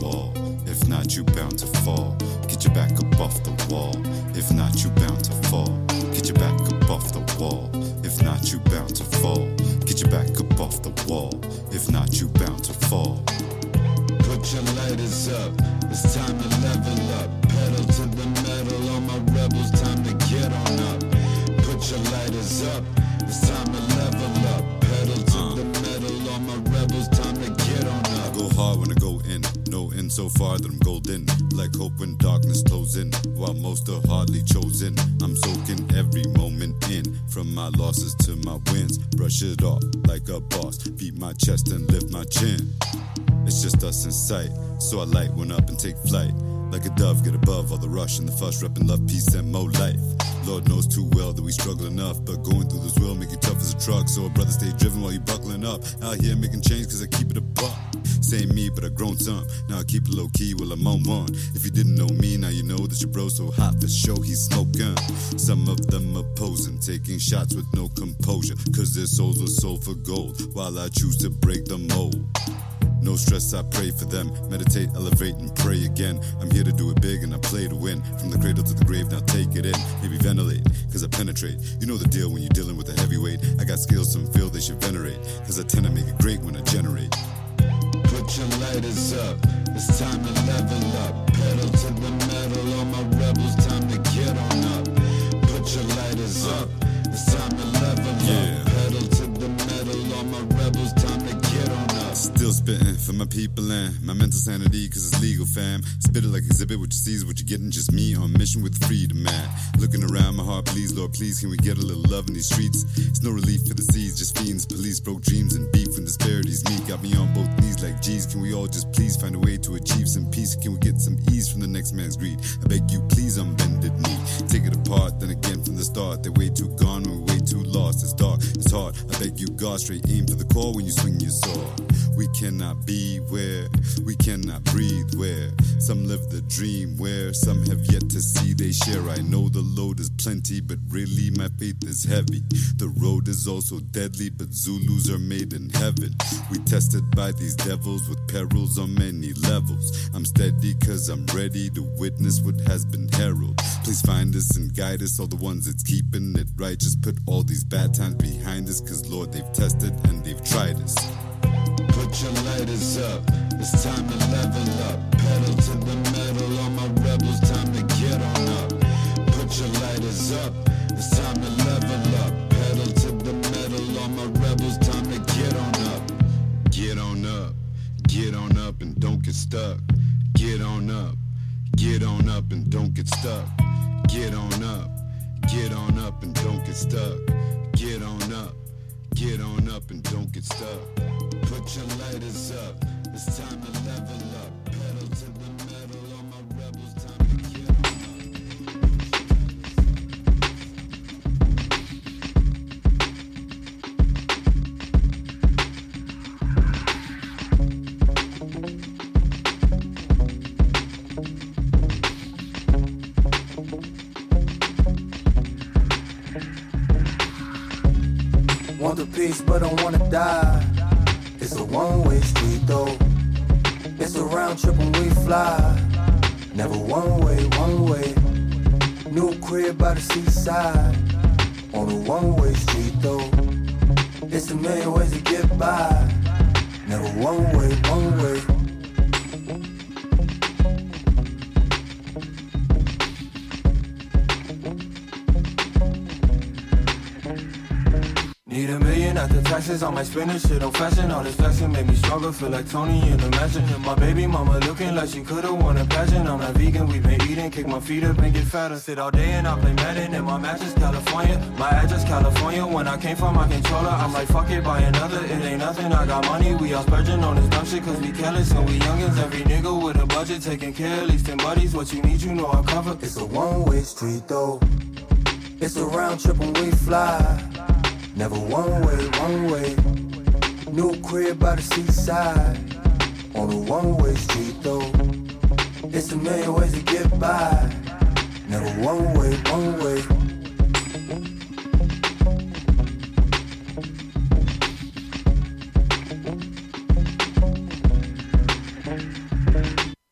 Wall. If not, you bound to fall. Get your back up off the wall. If not, you bound to fall. Get your back up off the wall. If not, you bound to fall. Get your back up off the wall. If not, you bound to fall. Put your lighters up. It's time to level up. Pedal to the metal. All my rebels, time to get on up. Put your lighters up. It's time to level up. Pedal to the metal. All my rebels, time to get on up. I go hard when I. No end so far that I'm golden. Like hope when darkness closes in. While most are hardly chosen. I'm soaking every moment in. From my losses to my wins. Brush it off like a boss. Beat my chest and lift my chin. It's just us in sight. So I light one up and take flight. Like a dove, get above all the rush and the fuss, reppin' love, peace, and more life. Lord knows too well that we struggle enough, but going through this will make you tough as a truck. So a brother stay driven while you buckling up. Out here making change cause I keep it a buck. Same me, but I grown some. Now I keep it low key while I'm on one. If you didn't know me, now you know that your bro so hot for show he's smoking. Some of them opposing, taking shots with no composure. Cause their souls were sold for gold, while I choose to break the mold. No stress, I pray for them. Meditate, elevate, and pray again. I'm here to do it big and I play to win. From the cradle to the grave, now take it in. Maybe ventilate, cause I penetrate. You know the deal when you're dealing with a heavyweight. I got skills some feel they should venerate. Cause I tend to make it great when I generate. Put your lighters up, it's time to level up. Pedal to the metal, all my rebels, time to get on up. Put your lighters up, it's time to level up. Still spitting for my people and my mental sanity, cause it's legal, fam. Spit it like exhibit, what you see is what you're getting. Just me on mission with freedom, man. Looking around, my heart please, Lord, please, can we get a little love in these streets? It's no relief for the seas, just fiends, police, broke dreams, and beef when disparities meet. Got me on both knees like G's. Can we all just please find a way to achieve some peace? Can we get some ease from the next man's greed? I beg you, please unbend it knee. Take it apart, then again from the start. They're way too gone, we're way too lost. It's dark, it's hard. I beg you, God, straight aim for the core when you swing your sword. We cannot be where we cannot breathe where. Some live the dream where some have yet to see they share. I know the load is plenty but really my faith is heavy. The road is also deadly but zulus are made in heaven. We tested by these devils with perils on many levels. I'm steady cause i'm ready to witness what has been heralded. Please find us and guide us all the ones that's keeping it right just put all these bad times behind us cause lord they've tested and they've tried us Put your lighters up, it's time to level up. Pedal to the metal, all my rebels, time to get on up. Put your lighters up, it's time to level up. Pedal to the metal, all my rebels, time to get on up. Get on up get on up and don't get stuck. Get on up. Get on up and don't get stuck. Get on up. Get on up and don't get stuck. Get on up. Get on up and don't get stuck. Put your lighters up. It's time to level up. But don't wanna die. It's a one-way street though. It's a round trip when we fly. Never one way, one way. New crib by the seaside. On a one-way street though. It's a million ways to get by. Never one way, one way. Taxes, I might spend shit on fashion. All this flexing make me stronger, feel like Tony in the mansion. My baby mama looking like she could've won a pageant. I'm not vegan, we been eating, kick my feet up and get fatter. Sit all day and I play Madden, and my match is California. My address California, when I came from my controller, I'm like, fuck it, buy another. It ain't nothing, I got money, we all splurging on this dumb shit, cause we careless and we youngins. Every nigga with a budget, taking care, at least 10 buddies. What you need, you know I cover. It's a one-way street though. It's a round trip when we fly. Never one way, one way. New crib by the seaside. On a one way street though. It's a million ways to get by. Never one way, one way.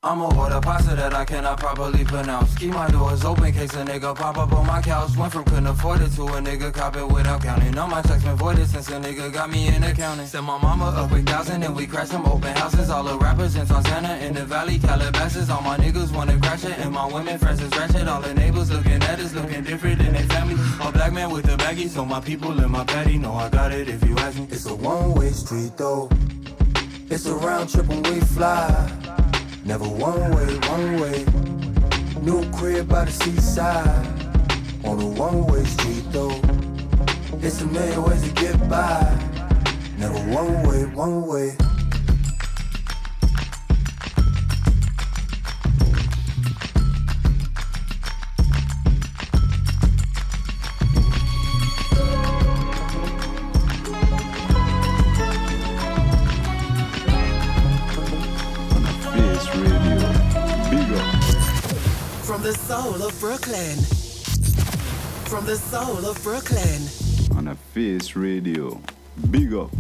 I'ma order pasta that I cannot properly pronounce. Keep my doors open, case a nigga pop up on my couch. Went from couldn't afford it to a nigga cop it without counting. All my checks been voided since a nigga got me in accounting. Sent my mama a quick thousand and we crashed some open houses. All the rappers in Santana in the valley, Calabasas. All my niggas wanna crash it, and my women friends is ratchet. All the neighbors looking at us, looking different than their family. A black man with a baggie, so my people in my patty know I got it if you ask me. It's a one way street though. It's a round trip when we fly. Never one way, one way. New crib by the seaside. On a one way street though. It's a million ways to get by. Never one way, one way. From the soul of Brooklyn. From the soul of Brooklyn. On a Face Radio. Big up.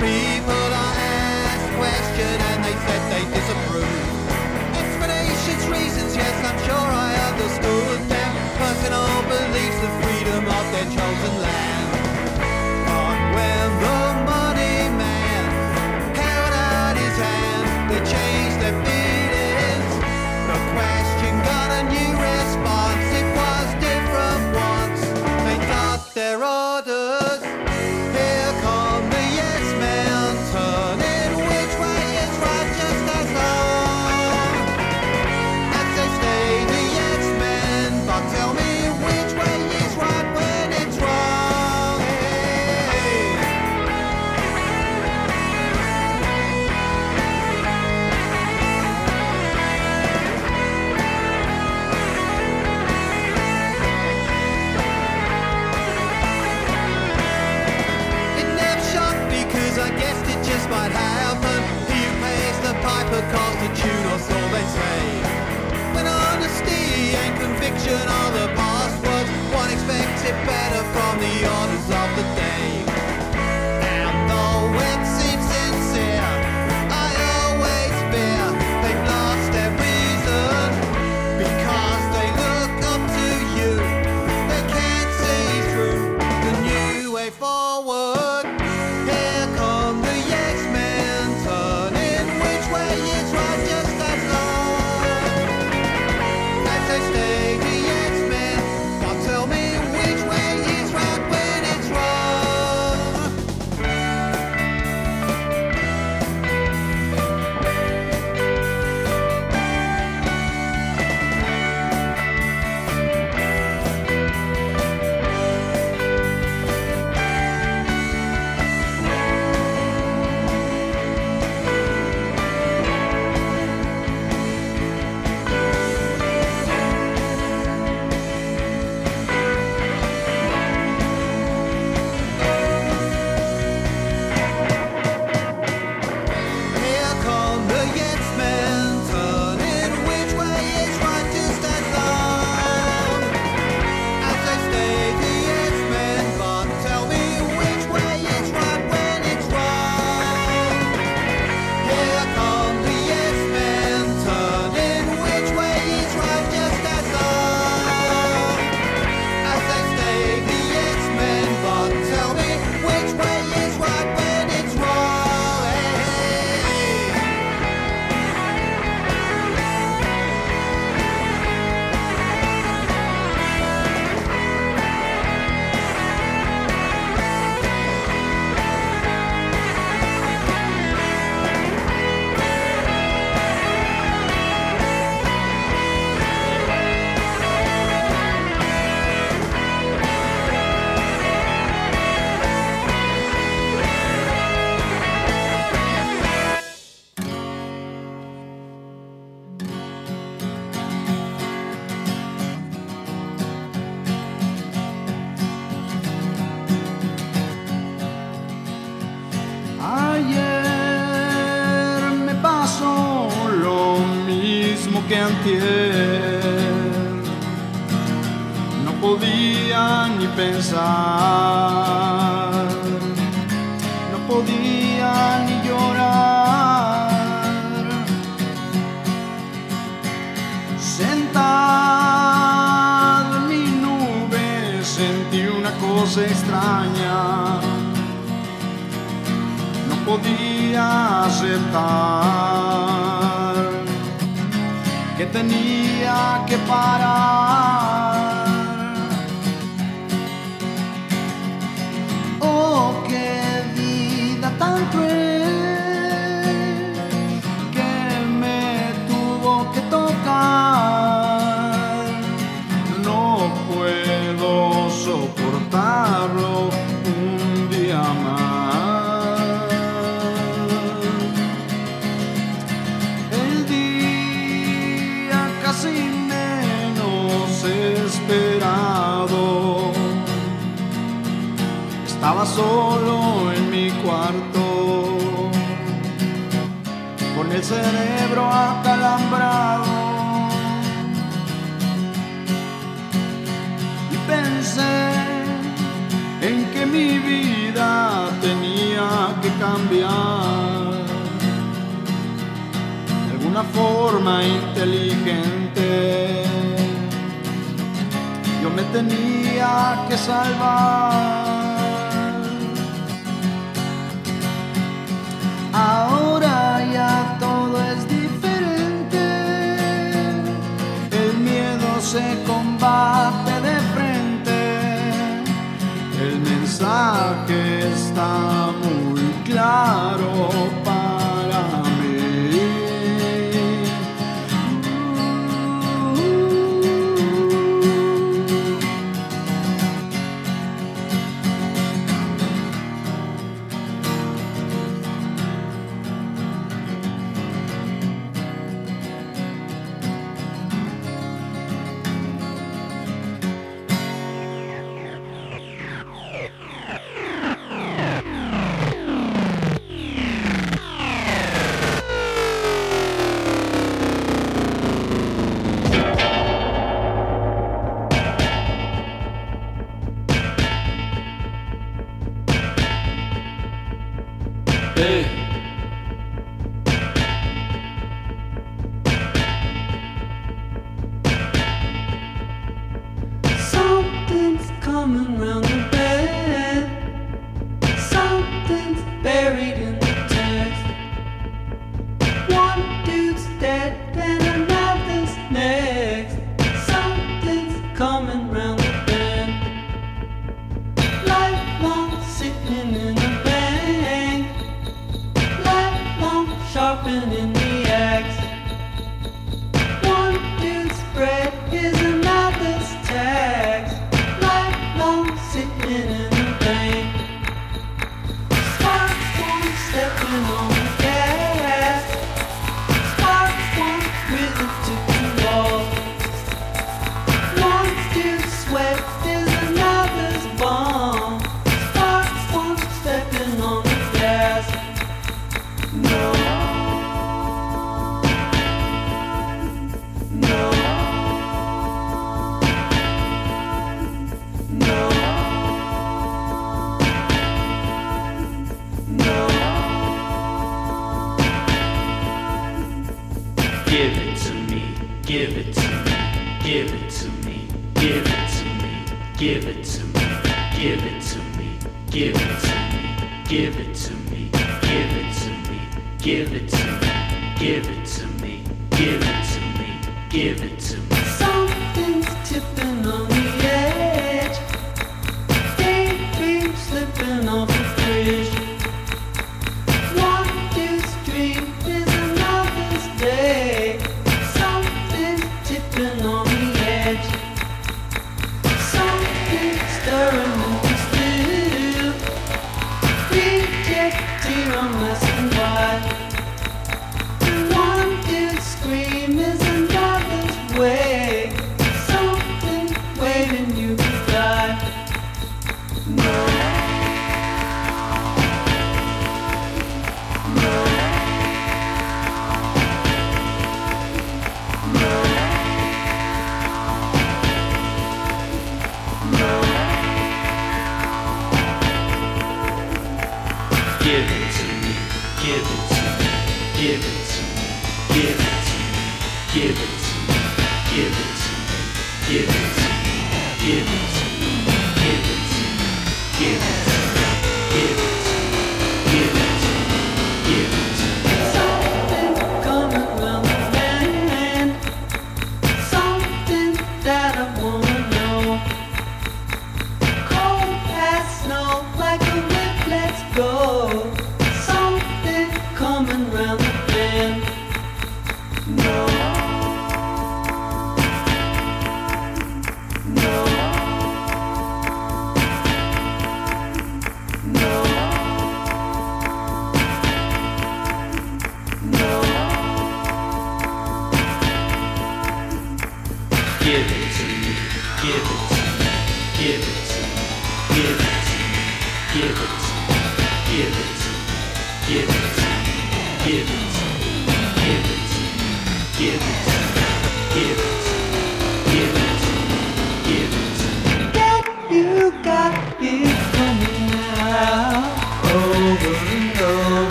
people are asked questions. voz extraña no podía aceptar que tenía que parar. Oh, qué vida tan cruel. solo en mi cuarto, con el cerebro acalambrado. Y pensé en que mi vida tenía que cambiar de alguna forma inteligente. Yo me tenía que salvar. Ahora ya todo es diferente. El miedo se combate de frente. El mensaje está muy claro.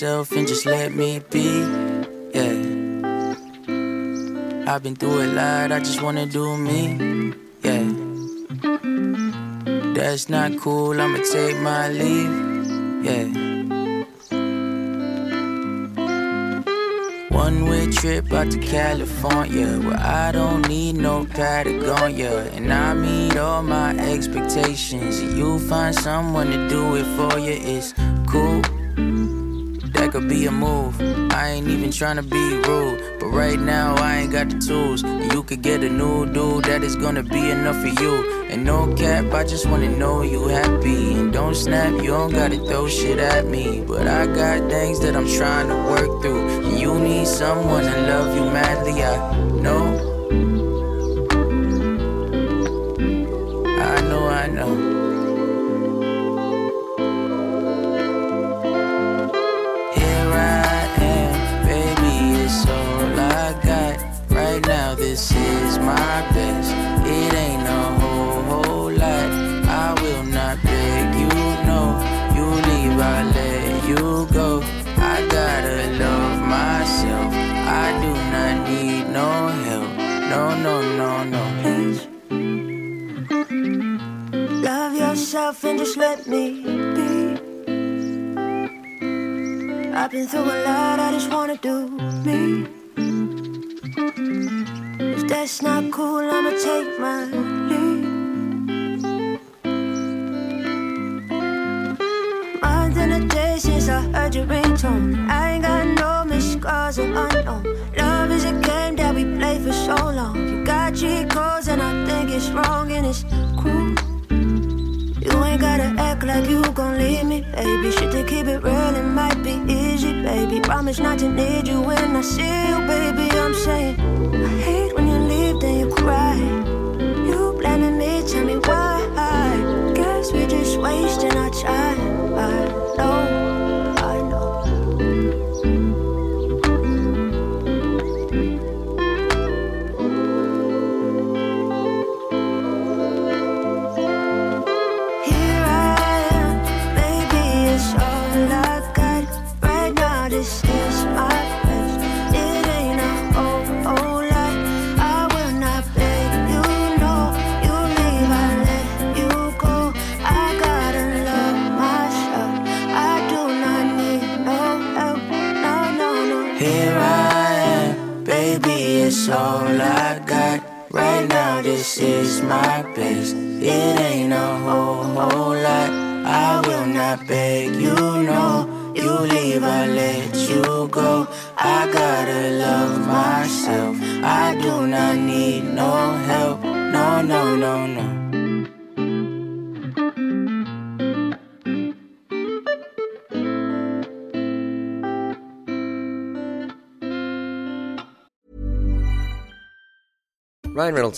Yourself and just let me be. Yeah. I've been through a lot, I just wanna do me. Yeah. That's not cool, I'ma take my leave. Yeah. One way trip out to California where I don't need no Patagonia. And I meet all my expectations. You find someone to do it for you. It's cool. Could be a move. I ain't even trying to be rude. But right now, I ain't got the tools. You could get a new dude that is gonna be enough for you. And no cap, I just wanna know you happy. And don't snap, you don't gotta throw shit at me. But I got things that I'm trying to work through. And you need someone to love you madly, I know. My best. It ain't a whole, whole lot. I will not beg you, no. You leave, I let you go. I gotta love myself. I do not need no help. No, no, no, no. Please. Love yourself and just let me be. I've been through a lot, I just wanna do me. That's not cool, I'ma take my leave. More than a day since I heard your ringtone. I ain't got no missed or unknown. Love is a game that we play for so long. You got cheat codes and I think it's wrong and it's cool. You ain't gotta act like you gon' leave me, baby. Shit to keep it real, it might be easy, baby. Promise not to need you when I see you, baby. I'm saying, I hate when wasting our time.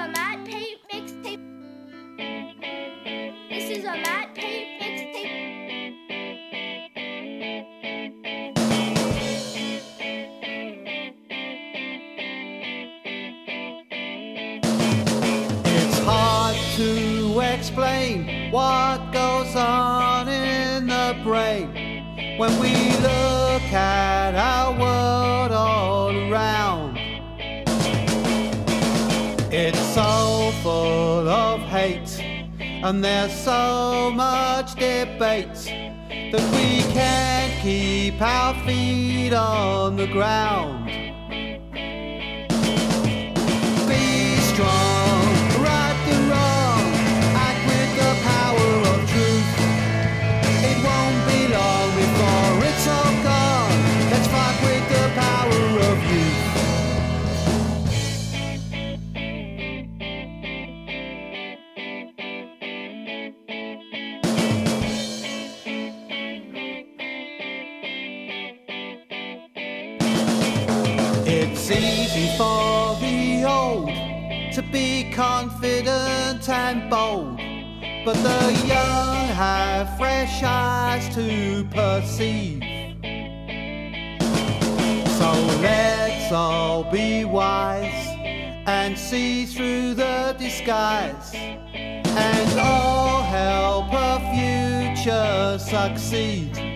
A Matt Pape mixtape. This is a Matt Pape mixtape. It's hard to explain what goes on in the brain when we look at and there's so much debate that we can't keep our feet on the ground. And bold, but the young have fresh eyes to perceive. So let's all be wise and see through the disguise and all help a future succeed.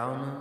Drown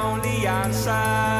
the only